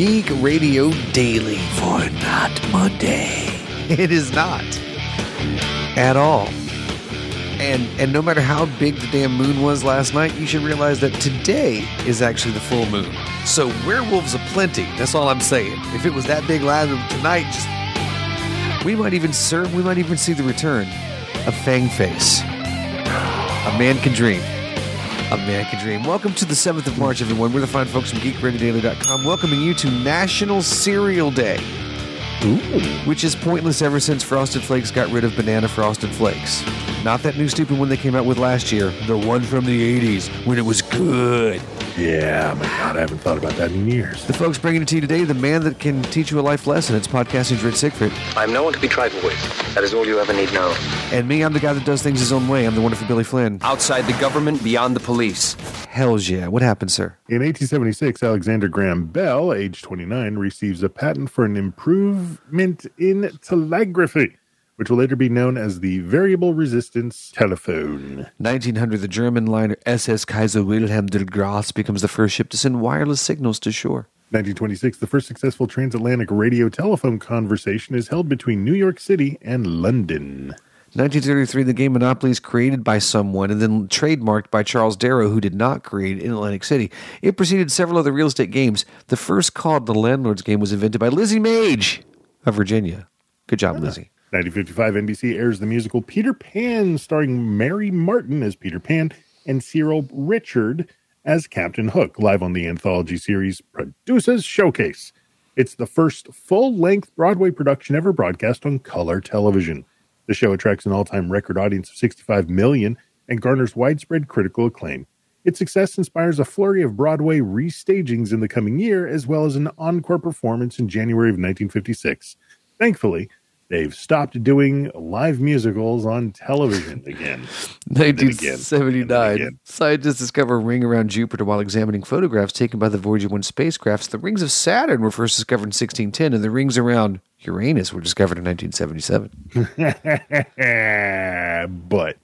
Geek Radio Daily for not Monday. It is not at all. And and no matter how big the damn moon was last night, you should realize that today is actually the full moon. So werewolves aplenty. That's all I'm saying. If it was that big last tonight, just we might even serve. We might even see the return of Fang Face. A man can dream. A man can dream. Welcome to the 7th of March, everyone. We're the fine folks from GeekRadioDaily.com welcoming you to National Cereal Day, which is pointless ever since Frosted Flakes got rid of banana Frosted Flakes. Not that new stupid one they came out with last year, the one from the 80s when it was good. Yeah, my God, I haven't thought about that in years. The folks bringing it to you today, the man that can teach you a life lesson. It's podcasting's Rich Siegfried. I'm no one to be trifled with. That is all you ever need know. And me, I'm the guy that does things his own way. I'm the wonderful Billy Flynn. Outside the government, beyond the police. Hells yeah. What happened, sir? In 1876, Alexander Graham Bell, age 29, receives a patent for an improvement in telegraphy, which will later be known as the variable resistance telephone. 1900, the German liner SS Kaiser Wilhelm der Grosse becomes the first ship to send wireless signals to shore. 1926, the first successful transatlantic radio telephone conversation is held between New York City and London. 1933, the game Monopoly is created by someone and then trademarked by Charles Darrow, who did not create it in Atlantic City. It preceded several other real estate games. The first called the Landlord's Game was invented by Lizzie Magie of Virginia. Good job, ah. Lizzie. 1955, NBC airs the musical Peter Pan, starring Mary Martin as Peter Pan and Cyril Ritchard as Captain Hook, live on the anthology series Producers Showcase. It's the first full length Broadway production ever broadcast on color television. The show attracts an all time record audience of 65 million and garners widespread critical acclaim. Its success inspires a flurry of Broadway restagings in the coming year, as well as an encore performance in January of 1956. Thankfully, they've stopped doing live musicals on television again. And then again, and then 1979, again. scientists discover a ring around Jupiter while examining photographs taken by the Voyager 1 spacecrafts. The rings of Saturn were first discovered in 1610, and the rings around Uranus were discovered in 1977. but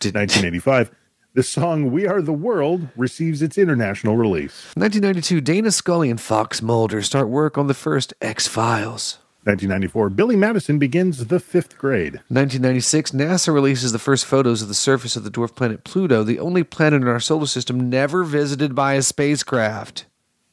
Did- 1985, the song We Are the World receives its international release. 1992, Dana Scully and Fox Mulder start work on the first X Files. 1994, Billy Madison begins the fifth grade. 1996, NASA releases the first photos of the surface of the dwarf planet Pluto, the only planet in our solar system never visited by a spacecraft.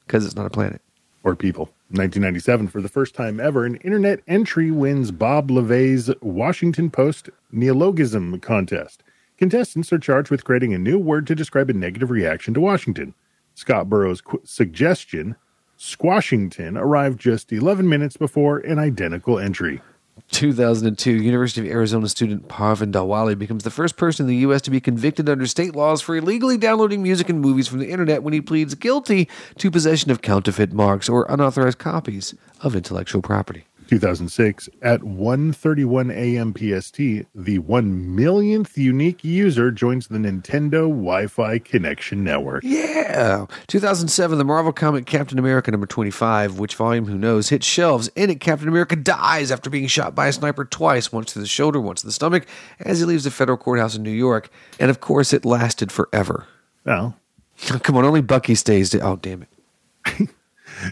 Because it's not a planet. Or people. 1997, for the first time ever, an internet entry wins Bob Levey's Washington Post Neologism contest. Contestants are charged with creating a new word to describe a negative reaction to Washington. Scott Burrow's qu- suggestion, Squashington, arrived just 11 minutes before an identical entry. 2002, University of Arizona student Parvin Dhaliwal becomes the first person in the U.S. to be convicted under state laws for illegally downloading music and movies from the internet when he pleads guilty to possession of counterfeit marks or unauthorized copies of intellectual property. 2006 at 1:31 a.m. PST, the 1 millionth unique user joins the Nintendo Wi-Fi connection network. Yeah. 2007, the Marvel comic Captain America number 25, which volume who knows, hits shelves. In it, Captain America dies after being shot by a sniper twice, once to the shoulder, once to the stomach, as he leaves the federal courthouse in New York. And of course, it lasted forever. Well, Come on, only Bucky stays. To, oh, damn it.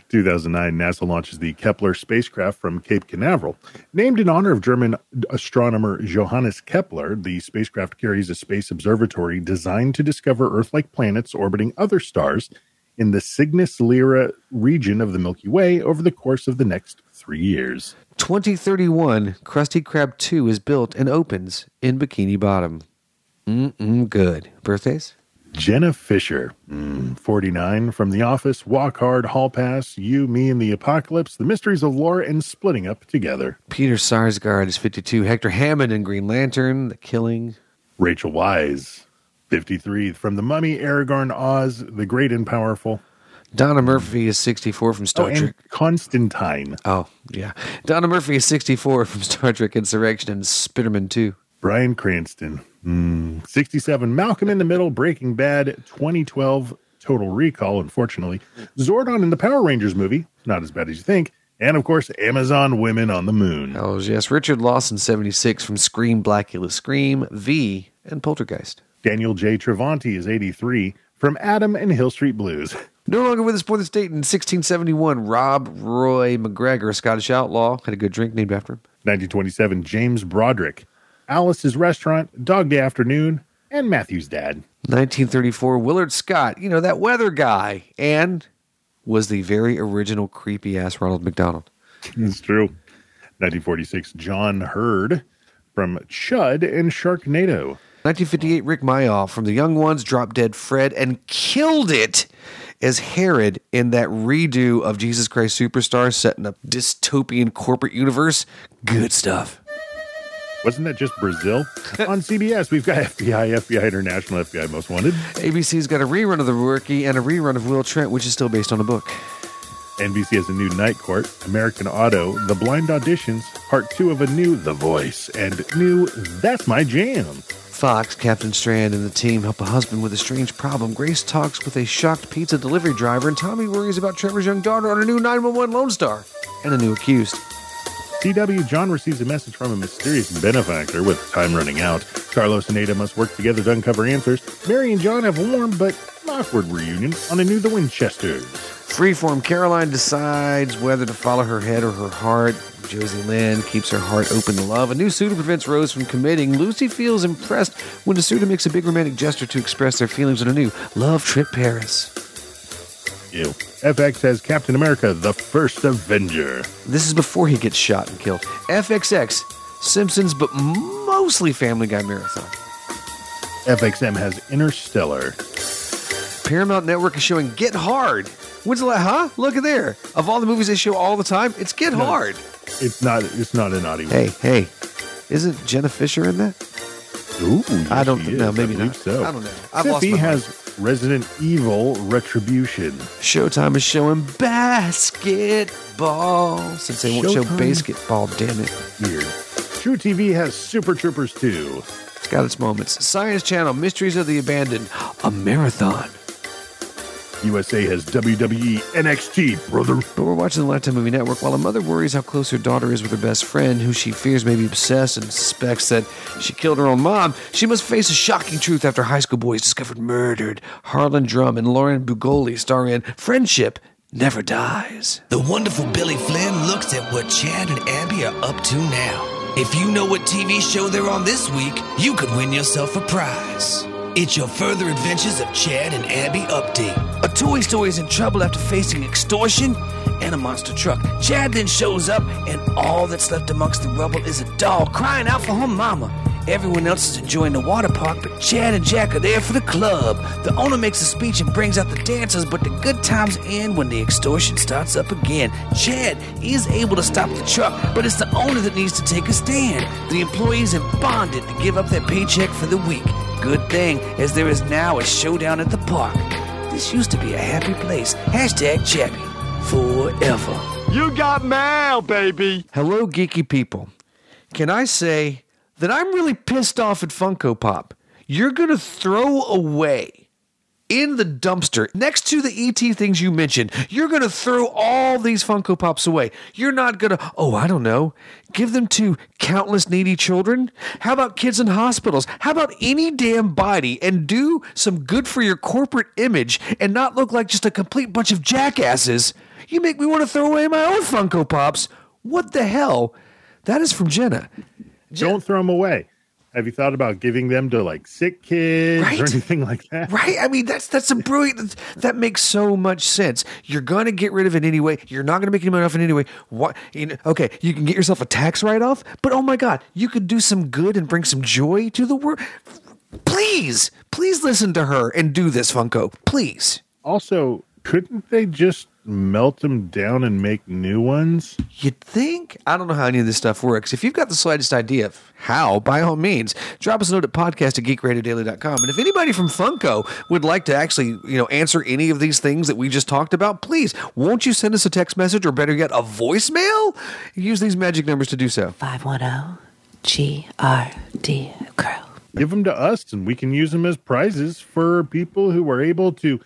2009, NASA launches the Kepler spacecraft from Cape Canaveral. Named in honor of German astronomer Johannes Kepler, the spacecraft carries a space observatory designed to discover Earth like planets orbiting other stars in the Cygnus Lyra region of the Milky Way over the course of the next three years. 2031, Krusty Krab 2 is built and opens in Bikini Bottom. Mm-mm, good. Birthdays? Jenna Fischer, mm, 49, from The Office, Walk Hard, Hall Pass, You, Me, and the Apocalypse, The Mysteries of Laura, and Splitting Up Together. Peter Sarsgaard is 52. Hector Hammond in Green Lantern, The Killing. Rachel Weisz, 53, from The Mummy, Aragorn, Oz, The Great and Powerful. Donna Murphy is 64 from Oh, Star and Trek. Constantine. Oh, yeah. Donna Murphy is 64 from Star Trek Insurrection and Spiderman 2. Bryan Cranston, mm, 67. Malcolm in the Middle, Breaking Bad, 2012, Total Recall, unfortunately. Zordon in the Power Rangers movie, not as bad as you think. And of course, Amazon Women on the Moon. Oh, yes. Richard Lawson, 76 from Scream, Blacula Scream, V, and Poltergeist. Daniel J. Travanti is 83 from Adam and Hill Street Blues. No longer with us for this date in 1671, Rob Roy McGregor, a Scottish outlaw, had a good drink named after him. 1927, James Broderick, Alice's Restaurant, Dog Day Afternoon, and Matthew's Dad. 1934, Willard Scott, you know, that weather guy, and was the very original creepy ass Ronald McDonald. It's true. 1946, John Heard from Chud and Sharknado. 1958, Rik Mayall from The Young Ones, Drop Dead Fred, and killed it as Herod in that redo of Jesus Christ Superstar setting up dystopian corporate universe. Good stuff. Wasn't that just Brazil? On CBS, we've got FBI, FBI International, FBI Most Wanted. ABC's got a rerun of The Rookie and a rerun of Will Trent, which is still based on a book. NBC has a new Night Court, American Auto, The Blind Auditions, part two of a new The Voice, and new That's My Jam. Fox, Captain Strand, and the team help a husband with a strange problem. Grace talks with a shocked pizza delivery driver, and Tommy worries about Trevor's young daughter on a new 911 Lone Star and a new accused. CW, John receives a message from a mysterious benefactor with time running out. Carlos and Ada must work together to uncover answers. Mary and John have a warm but awkward reunion on a new The Winchesters. Freeform Caroline decides whether to follow her head or her heart. Josie Lynn keeps her heart open to love. A new suitor prevents Rose from committing. Lucy feels impressed when the suitor makes a big romantic gesture to express their feelings on a new love trip Paris. Ew. FX has Captain America, the first Avenger. This is before he gets shot and killed. FXX, Simpsons, but mostly Family Guy Marathon. FXM has Interstellar. Paramount Network is showing Get Hard. When's the last, huh? Look at there. Of all the movies they show all the time, it's Get Hard. It's not. It's not a naughty one. Hey, hey, isn't Jenna Fischer in that? Ooh, I don't know. Maybe I not. So. I don't know. I've lost Syfy my mind. has Resident Evil Retribution. Showtime is showing basketball since they won't show basketball. Damn it! Weird. truTV has Super Troopers 2. It's got its moments. Science Channel, Mysteries of the Abandoned, a marathon. USA has WWE NXT, brother. But we're watching the Lifetime Movie Network while a mother worries how close her daughter is with her best friend, who she fears may be obsessed and suspects that she killed her own mom. She must face a shocking truth after high school boys discovered murdered. Harlan Drum and Lauren Bugoli star in Friendship Never Dies. The wonderful Billy Flynn looks at what Chad and Abby are up to now. If you know what TV show they're on this week, you could win yourself a prize. It's your further adventures of Chad and Abby update. A toy store is in trouble after facing extortion and a monster truck. Chad then shows up, and all that's left amongst the rubble is a doll crying out for her mama. Everyone else is enjoying the water park, but Chad and Jack are there for the club. The owner makes a speech and brings out the dancers, but the good times end when the extortion starts up again. Chad is able to stop the truck, but it's the owner that needs to take a stand. The employees have bonded to give up their paycheck for the week. Good thing, as there is now a showdown at the park. This used to be a happy place. Hashtag Chappie. Forever. You got mail, baby. Hello, geeky people. Can I say that I'm really pissed off at Funko Pop? You're going to throw away in the dumpster next to the ET things you mentioned. You're going to throw all these Funko Pops away. You're not going to, oh, I don't know, give them to countless needy children? How about kids in hospitals? How about any damn body and do some good for your corporate image and not look like just a complete bunch of jackasses? You make me want to throw away my own Funko Pops. What the hell? That is from Jenna. Don't throw them away. Have you thought about giving them to like sick kids Right. or anything like that? Right? I mean, that's that's a brilliant. That makes so much sense. You're gonna get rid of it anyway. You're not gonna make any money off it anyway. What? You know, okay, you can get yourself a tax write off, but oh my god, you could do some good and bring some joy to the world. Please, please listen to her and do this, Funko. Please. Also, couldn't they just melt them down and make new ones? You'd think. I don't know how any of this stuff works. If you've got the slightest idea of how, by all means, drop us a note at podcast at geekradiodaily.com. And if anybody from Funko would like to actually, you know, answer any of these things that we just talked about, please, won't you send us a text message or better yet, a voicemail? Use these magic numbers to do so. 510 GRD Crow. Give them to us and we can use them as prizes for people who are able to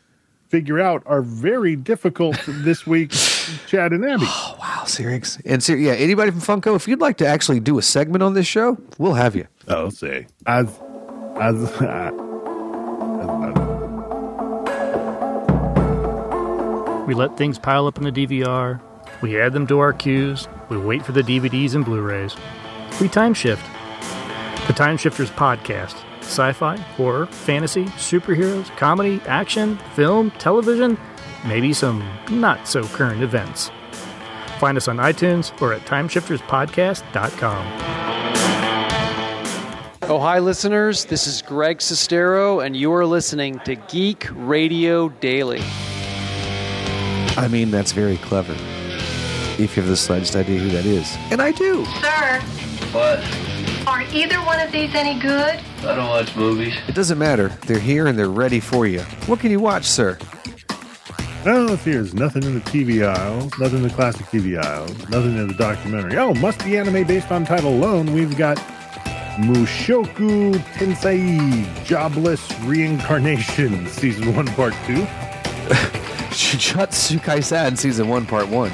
figure out are very difficult this week Chad and Abby. Oh, wow, Sirix. And Sir, yeah, anybody from Funko, if you'd like to actually do a segment on this show, we'll have you. Oh, I'll say. As as, as We let things pile up in the DVR. We add them to our queues. We wait for the DVDs and Blu rays. We time shift. The Time Shifters Podcast sci fi, horror, fantasy, superheroes, comedy, action, film, television, maybe some not so current events. Find us on iTunes or at timeshifterspodcast.com. Oh, hi, listeners. This is Greg Sestero, and you are listening to Geek Radio Daily. I mean, that's very clever. If you have the slightest idea who that is. And I do. Sir, What? are either one of these any good? I don't watch movies. It doesn't matter. They're here and they're ready for you. What can you watch, sir? Well, let's. There's nothing in the TV aisle, nothing in the classic TV aisle, nothing in the documentary. Oh, must be anime based on title alone. We've got Mushoku Tensei Jobless Reincarnation, Season 1, Part 2. Jujutsu Kaisen Season 1, Part 1.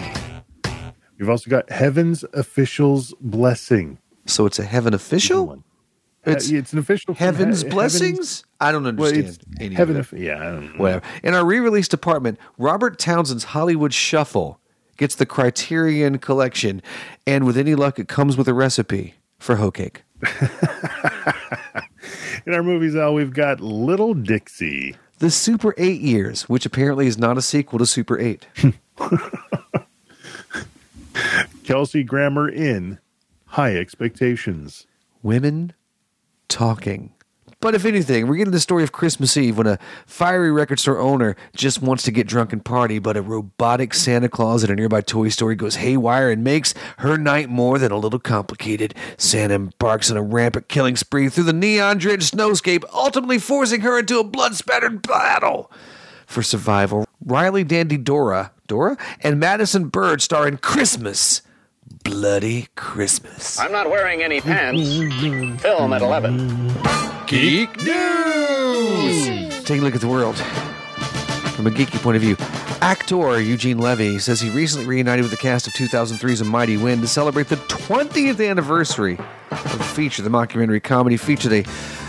We've also got Heaven's Official's Blessing. So it's a heaven Season official? 1. It's Uh, it's an official Heaven's he- blessings? I don't understand. it's any heaven. Of, yeah, I don't know. Whatever. In our re-release department, Robert Townsend's Hollywood Shuffle gets the Criterion Collection, and with any luck, it comes with a recipe for hoe cake. In our movies, aisle, we've got Little Dixie. The Super 8 Years, which apparently is not a sequel to Super 8. Kelsey Grammer in High Expectations. Women talking. But if anything, we're getting the story of Christmas Eve when a fiery record store owner just wants to get drunk and party, but a robotic Santa Claus at a nearby toy store goes haywire and makes her night more than a little complicated. Santa embarks on a rampant killing spree through the neon drenched snowscape, ultimately forcing her into a blood spattered battle. For survival, Riley Dandy Dora, Dora, and Madison Bird star in Christmas. Bloody Christmas. I'm not wearing any pants. Film at 11. Geek News! Take a look at the world from a geeky point of view. Actor Eugene Levy says he recently reunited with the cast of 2003's A Mighty Wind to celebrate the 20th anniversary of the feature. The mockumentary comedy featured a,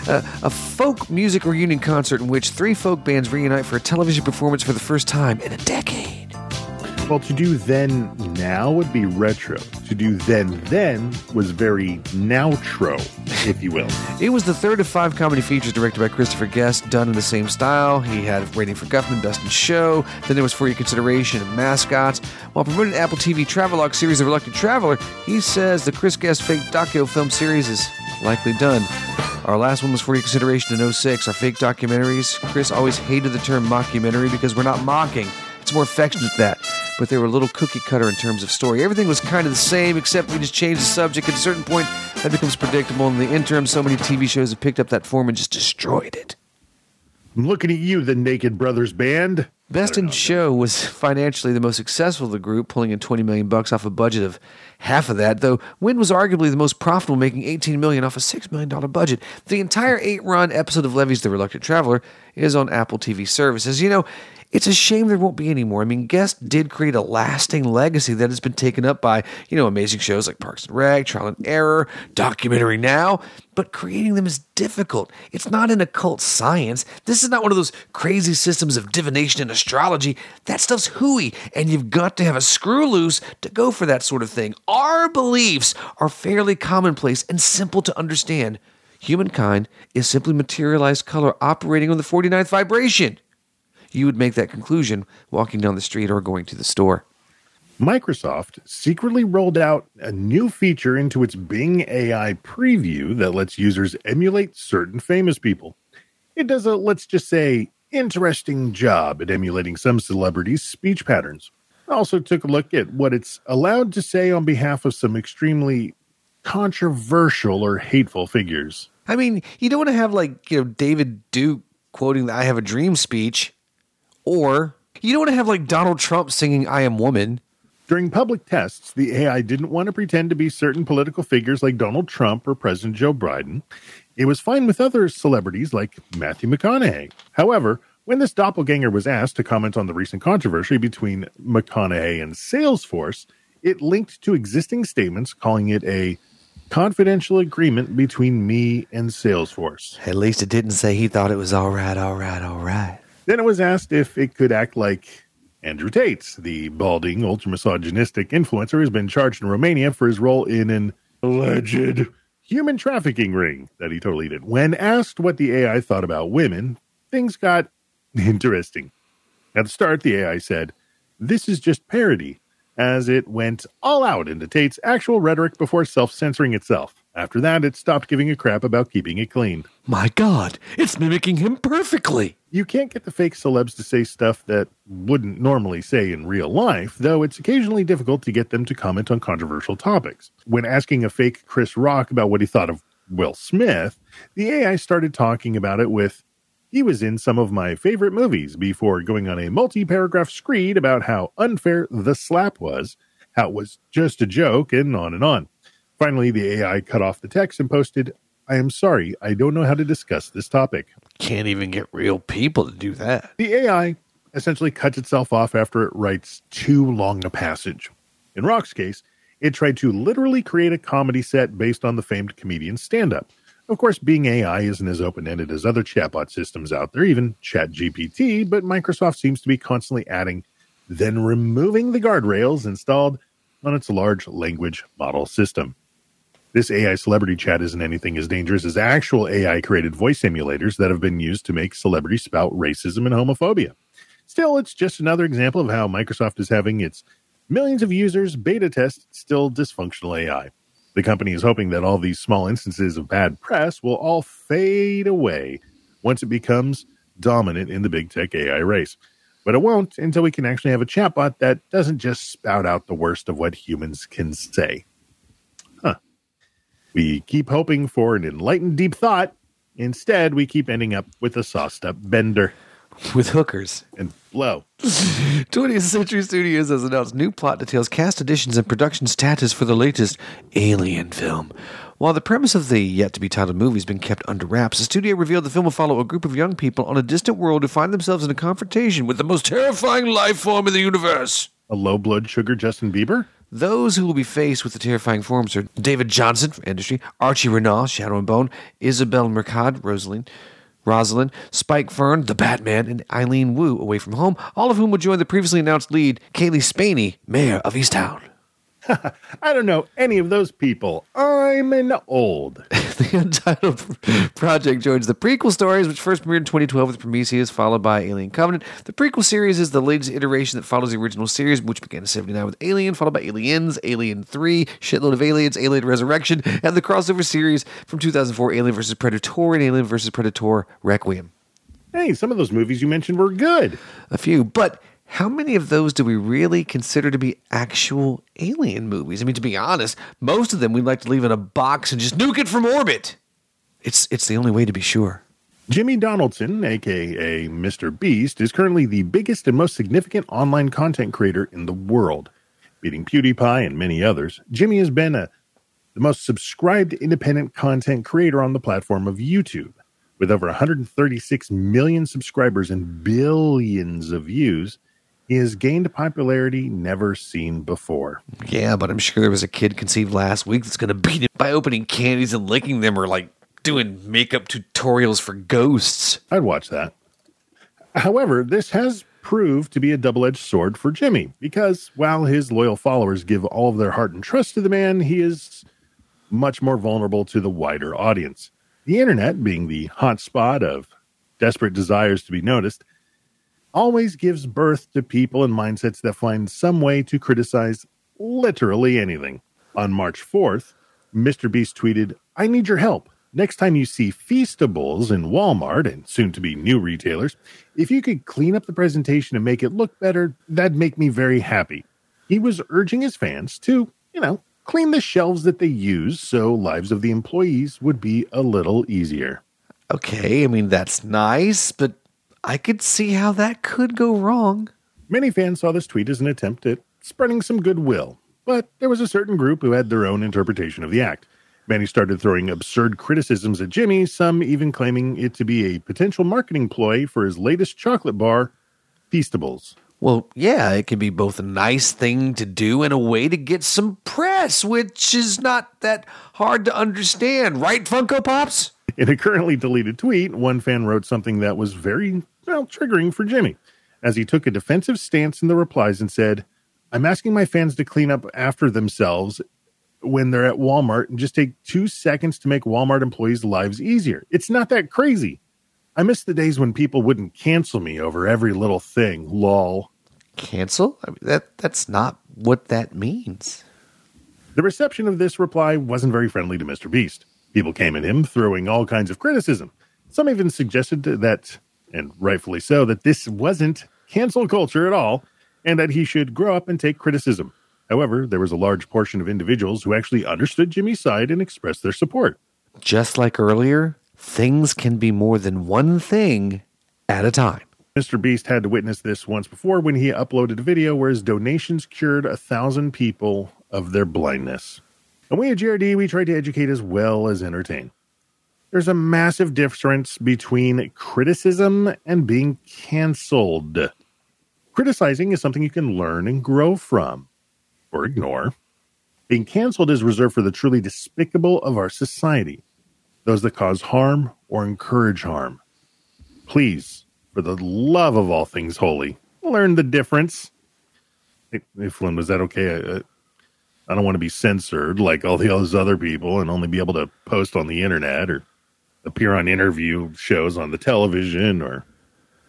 uh, a folk music reunion concert in which three folk bands reunite for a television performance for the first time in a decade. Well, to do then now would be retro. To do then then was very now-tro, if you will. It was the third of five comedy features directed by Christopher Guest, done in the same style. He had Waiting for Guffman, Best in Show. Then there was For Your Consideration and Mascots. While promoting Apple TV Travelogue series, The Reluctant Traveler, he says the Chris Guest fake docu film series is likely done. Our last one was For Your Consideration in 06. Our fake documentaries, Chris always hated the term mockumentary because we're not mocking. It's more affectionate than that. But they were a little cookie cutter in terms of story. Everything was kind of the same, except we just changed the subject. At a certain point, that becomes predictable. In the interim, so many TV shows have picked up that form and just destroyed it. I'm looking at you, the Naked Brothers Band. Best in Show was financially the most successful of the group, pulling in 20 million bucks off a budget of half of that, though Wind was arguably the most profitable, making 18 million off a $6 million budget. The entire eight-run episode of Levy's The Reluctant Traveler is on Apple TV services. You know, it's a shame there won't be any more. I mean, Guest did create a lasting legacy that has been taken up by, you know, amazing shows like Parks and Rec, Trial and Error, Documentary Now, but creating them is difficult. It's not an occult science. This is not one of those crazy systems of divination and astrology. That stuff's hooey, and you've got to have a screw loose to go for that sort of thing. Our beliefs are fairly commonplace and simple to understand. Humankind is simply materialized color operating on the 49th vibration you would make that conclusion walking down the street or going to the store. Microsoft secretly rolled out a new feature into its Bing AI preview that lets users emulate certain famous people. It does a, let's just say, interesting job at emulating some celebrities' speech patterns. I also took a look at what it's allowed to say on behalf of some extremely controversial or hateful figures. I mean, you don't want to have like, you know, David Duke quoting the I Have a Dream speech, or you don't want to have like Donald Trump singing I Am Woman. During public tests, the AI didn't want to pretend to be certain political figures like Donald Trump or President Joe Biden. It was fine with other celebrities like Matthew McConaughey. However, when this doppelganger was asked to comment on the recent controversy between McConaughey and Salesforce, it linked to existing statements calling it a confidential agreement between me and Salesforce. At least it didn't say he thought it was all right, all right, all right. Then it was asked if it could act like Andrew Tate, the balding, ultra misogynistic influencer, who's been charged in Romania for his role in an alleged human trafficking ring that he totally did. When asked what the AI thought about women, things got interesting. At the start, the AI said, This is just parody, as it went all out into Tate's actual rhetoric before self censoring itself. After that, it stopped giving a crap about keeping it clean. My God, it's mimicking him perfectly. You can't get the fake celebs to say stuff that wouldn't normally say in real life, though it's occasionally difficult to get them to comment on controversial topics. When asking a fake Chris Rock about what he thought of Will Smith, the AI started talking about it with, he was in some of my favorite movies before going on a multi paragraph screed about how unfair the slap was, how it was just a joke, and on and on. Finally, the AI cut off the text and posted, I am sorry, I don't know how to discuss this topic. Can't even get real people to do that. The AI essentially cuts itself off after it writes too long a passage. In Rock's case, it tried to literally create a comedy set based on the famed comedian's stand up. Of course, being AI isn't as open ended as other chatbot systems out there, even ChatGPT, but Microsoft seems to be constantly adding, then removing the guardrails installed on its large language model system. This AI celebrity chat isn't anything as dangerous as actual AI created voice simulators that have been used to make celebrities spout racism and homophobia. Still, it's just another example of how Microsoft is having its millions of users beta test still dysfunctional AI. The company is hoping that all these small instances of bad press will all fade away once it becomes dominant in the big tech AI race. But it won't until we can actually have a chatbot that doesn't just spout out the worst of what humans can say. We keep hoping for an enlightened deep thought. Instead, we keep ending up with a sauced up bender With hookers. and blow. 20th Century Studios has announced new plot details, cast additions, and production status for the latest Alien film. While the premise of the yet to be titled movie has been kept under wraps, the studio revealed the film will follow a group of young people on a distant world who find themselves in a confrontation with the most terrifying life form in the universe. A low blood sugar Justin Bieber? Those who will be faced with the terrifying forms are David Jonsson from Industry, Archie Renaux, Shadow and Bone, Isabel Merced, Rosalind, Rosalind, Spike Fearn, the Batman, and Aileen Wu, Away from Home, all of whom will join the previously announced lead, Cailee Spaeny, Mare of Easttown. I don't know any of those people. I'm an old. the Untitled Project joins the prequel stories, which first premiered in 2012 with Prometheus, followed by Alien Covenant. The prequel series is the latest iteration that follows the original series, which began in 79 with Alien, followed by Aliens, Alien 3, Shitload of Aliens, Alien Resurrection, and the crossover series from 2004, Alien vs. Predator and Alien vs. Predator Requiem. Hey, some of those movies you mentioned were good. A few, but how many of those do we really consider to be actual alien movies? I mean, to be honest, most of them we'd like to leave in a box and just nuke it from orbit. It's it's the only way to be sure. Jimmy Donaldson, aka Mr. Beast, is currently the biggest and most significant online content creator in the world. Beating PewDiePie and many others, Jimmy has been a, the most subscribed independent content creator on the platform of YouTube. With over 136 million subscribers and billions of views, he has gained popularity never seen before. Yeah, but I'm sure there was a kid conceived last week that's going to beat it by opening candies and licking them or like doing makeup tutorials for ghosts. I'd watch that. However, this has proved to be a double edged sword for Jimmy because while his loyal followers give all of their heart and trust to the man, he is much more vulnerable to the wider audience. The internet, being the hotspot of desperate desires to be noticed, always gives birth to people and mindsets that find some way to criticize literally anything. On March 4th, Mr. Beast tweeted, I need your help. Next time you see Feastables in Walmart and soon to be new retailers, if you could clean up the presentation and make it look better, that'd make me very happy. He was urging his fans to, you know, clean the shelves that they use so lives of the employees would be a little easier. Okay, I mean, that's nice, but I could see how that could go wrong. Many fans saw this tweet as an attempt at spreading some goodwill, but there was a certain group who had their own interpretation of the act. Many started throwing absurd criticisms at Jimmy, some even claiming it to be a potential marketing ploy for his latest chocolate bar, Feastables. Well, yeah, it can be both a nice thing to do and a way to get some press, which is not that hard to understand, right, Funko Pops? In a currently deleted tweet, one fan wrote something that was very, well, triggering for Jimmy. as he took a defensive stance in the replies and said, I'm asking my fans to clean up after themselves when they're at Walmart and just take two seconds to make Walmart employees' lives easier. It's not that crazy. I miss the days when people wouldn't cancel me over every little thing. Lol. Cancel? I mean, that that's not what that means. The reception of this reply wasn't very friendly to Mr. Beast. People came at him throwing all kinds of criticism. Some even suggested that, and rightfully so, that this wasn't cancel culture at all, and that he should grow up and take criticism. However, there was a large portion of individuals who actually understood Jimmy's side and expressed their support. Just like earlier, things can be more than one thing at a time. Mr. Beast had to witness this once before when he uploaded a video where his donations cured a thousand people of their blindness. And we at GRD, we try to educate as well as entertain. There's a massive difference between criticism and being canceled. Criticizing is something you can learn and grow from, or ignore. Being canceled is reserved for the truly despicable of our society, those that cause harm or encourage harm. Please, for the love of all things holy, learn the difference. Hey Flynn, was that okay? Uh, uh, I, don't want to be censored like all those other people and only be able to post on the internet or appear on interview shows on the television or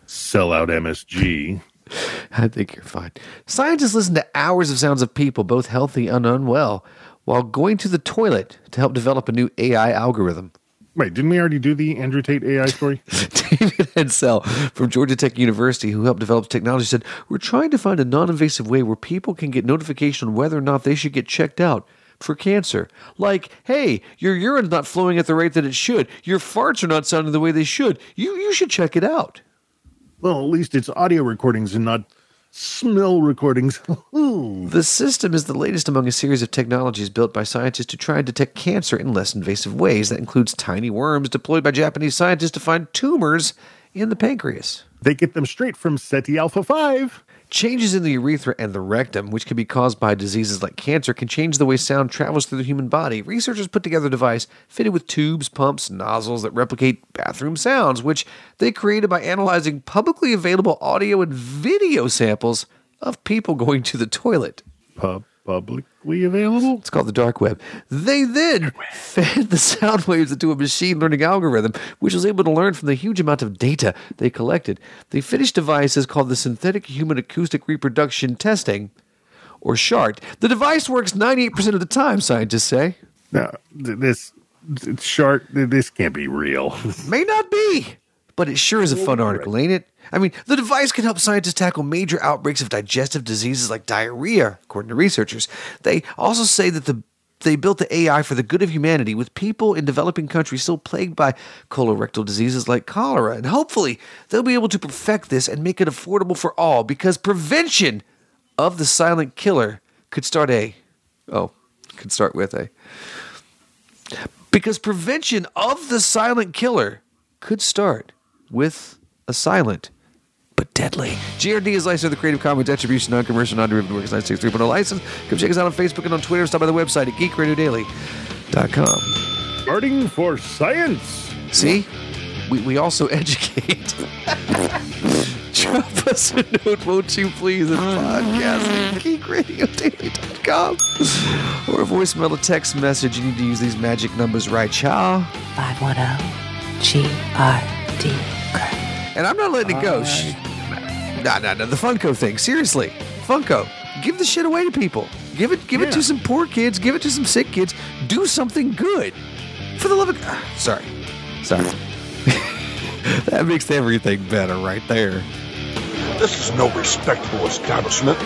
sell out MSG. I think you're fine. Scientists listen to hours of sounds of people, both healthy and unwell, while going to the toilet to help develop a new AI algorithm. Wait, didn't we already do the Andrew Tate AI story? David Hensel from Georgia Tech University, who helped develop technology, said, We're trying to find a non invasive way where people can get notification on whether or not they should get checked out for cancer. Like, hey, your urine's not flowing at the rate that it should. Your farts are not sounding the way they should. You, you should check it out. Well, at least it's audio recordings and not smell recordings. the system is the latest among a series of technologies built by scientists to try and detect cancer in less invasive ways. That includes tiny worms deployed by Japanese scientists to find tumors in the pancreas. They get them straight from Ceti Alpha 5. Changes in the urethra and the rectum, which can be caused by diseases like cancer, can change the way sound travels through the human body. Researchers put together a device fitted with tubes, pumps, nozzles that replicate bathroom sounds, which they created by analyzing publicly available audio and video samples of people going to the toilet. Pub publicly available? It's called the dark web. They then fed the sound waves into a machine learning algorithm, which was able to learn from the huge amount of data they collected. The finished device is called the Synthetic Human Acoustic Reproduction Testing, or SHART. The device works 98% of the time, scientists say. No, this SHART, this can't be real. May not be, but it sure is a fun article, ain't it? I mean, the device can help scientists tackle major outbreaks of digestive diseases like diarrhea, according to researchers. They also say that the they built the AI for the good of humanity, with people in developing countries still plagued by colorectal diseases like cholera. And hopefully, they'll be able to perfect this and make it affordable for all because prevention of the silent killer could start a. Oh, could start with a. Because prevention of the silent killer could start with a silent but deadly. GRD is licensed under the Creative Commons Attribution, Non-Commercial, Non-Derivative Works 963.0 license. Come check us out on Facebook and on Twitter. Stop by the website at geekradiodaily.com. Starting for science. See? We, we also educate. Drop us a note, won't you please, at podcast at geekradiodaily.com. Or a voicemail, a text message. You need to use these magic numbers right, child. 510 GRD. And I'm not letting it go. Shh. No, no, no. The Funko thing. Seriously. Funko. Give the shit away to people. Give it give it to some poor kids. Give it to some sick kids. Do something good. For the love of God. Sorry. Sorry. that makes everything better right there. This is no respectable establishment.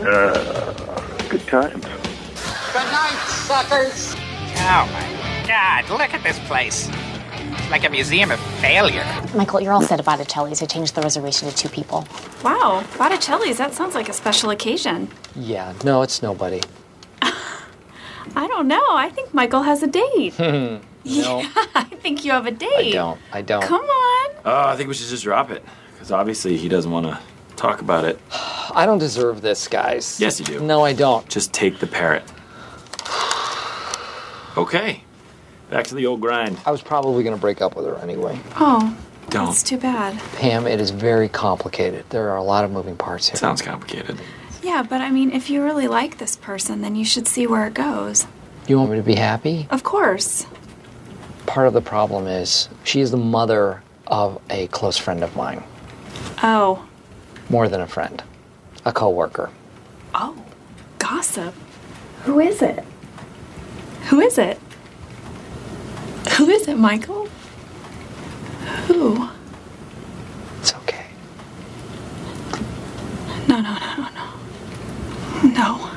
uh, good times. Good night, suckers. Oh my god, look at this place. It's like a museum of failure. Michael, you're all set at Botticelli's. I changed the reservation to two people. Wow, Botticelli's, that sounds like a special occasion. Yeah, no, it's nobody. I don't know. I think Michael has a date. no. Yeah, I think you have a date. I don't. I don't. Come on. Uh, I think we should just drop it. Because obviously he doesn't want to talk about it. I don't deserve this, guys. Yes, you do. No, I don't. Just take the parrot. Okay. Back to the old grind. I was probably going to break up with her anyway. Oh, Don't. It's too bad. Pam, it is very complicated. There are a lot of moving parts here. Sounds complicated. Yeah, but I mean, if you really like this person, then you should see where it goes. You want me to be happy? Of course. Part of the problem is she is the mother of a close friend of mine. Oh. More than a friend, a coworker. Oh. Gossip. Who is it? Who is it? Who is it, Michael? Who? It's okay. No, no, no, no, no. No.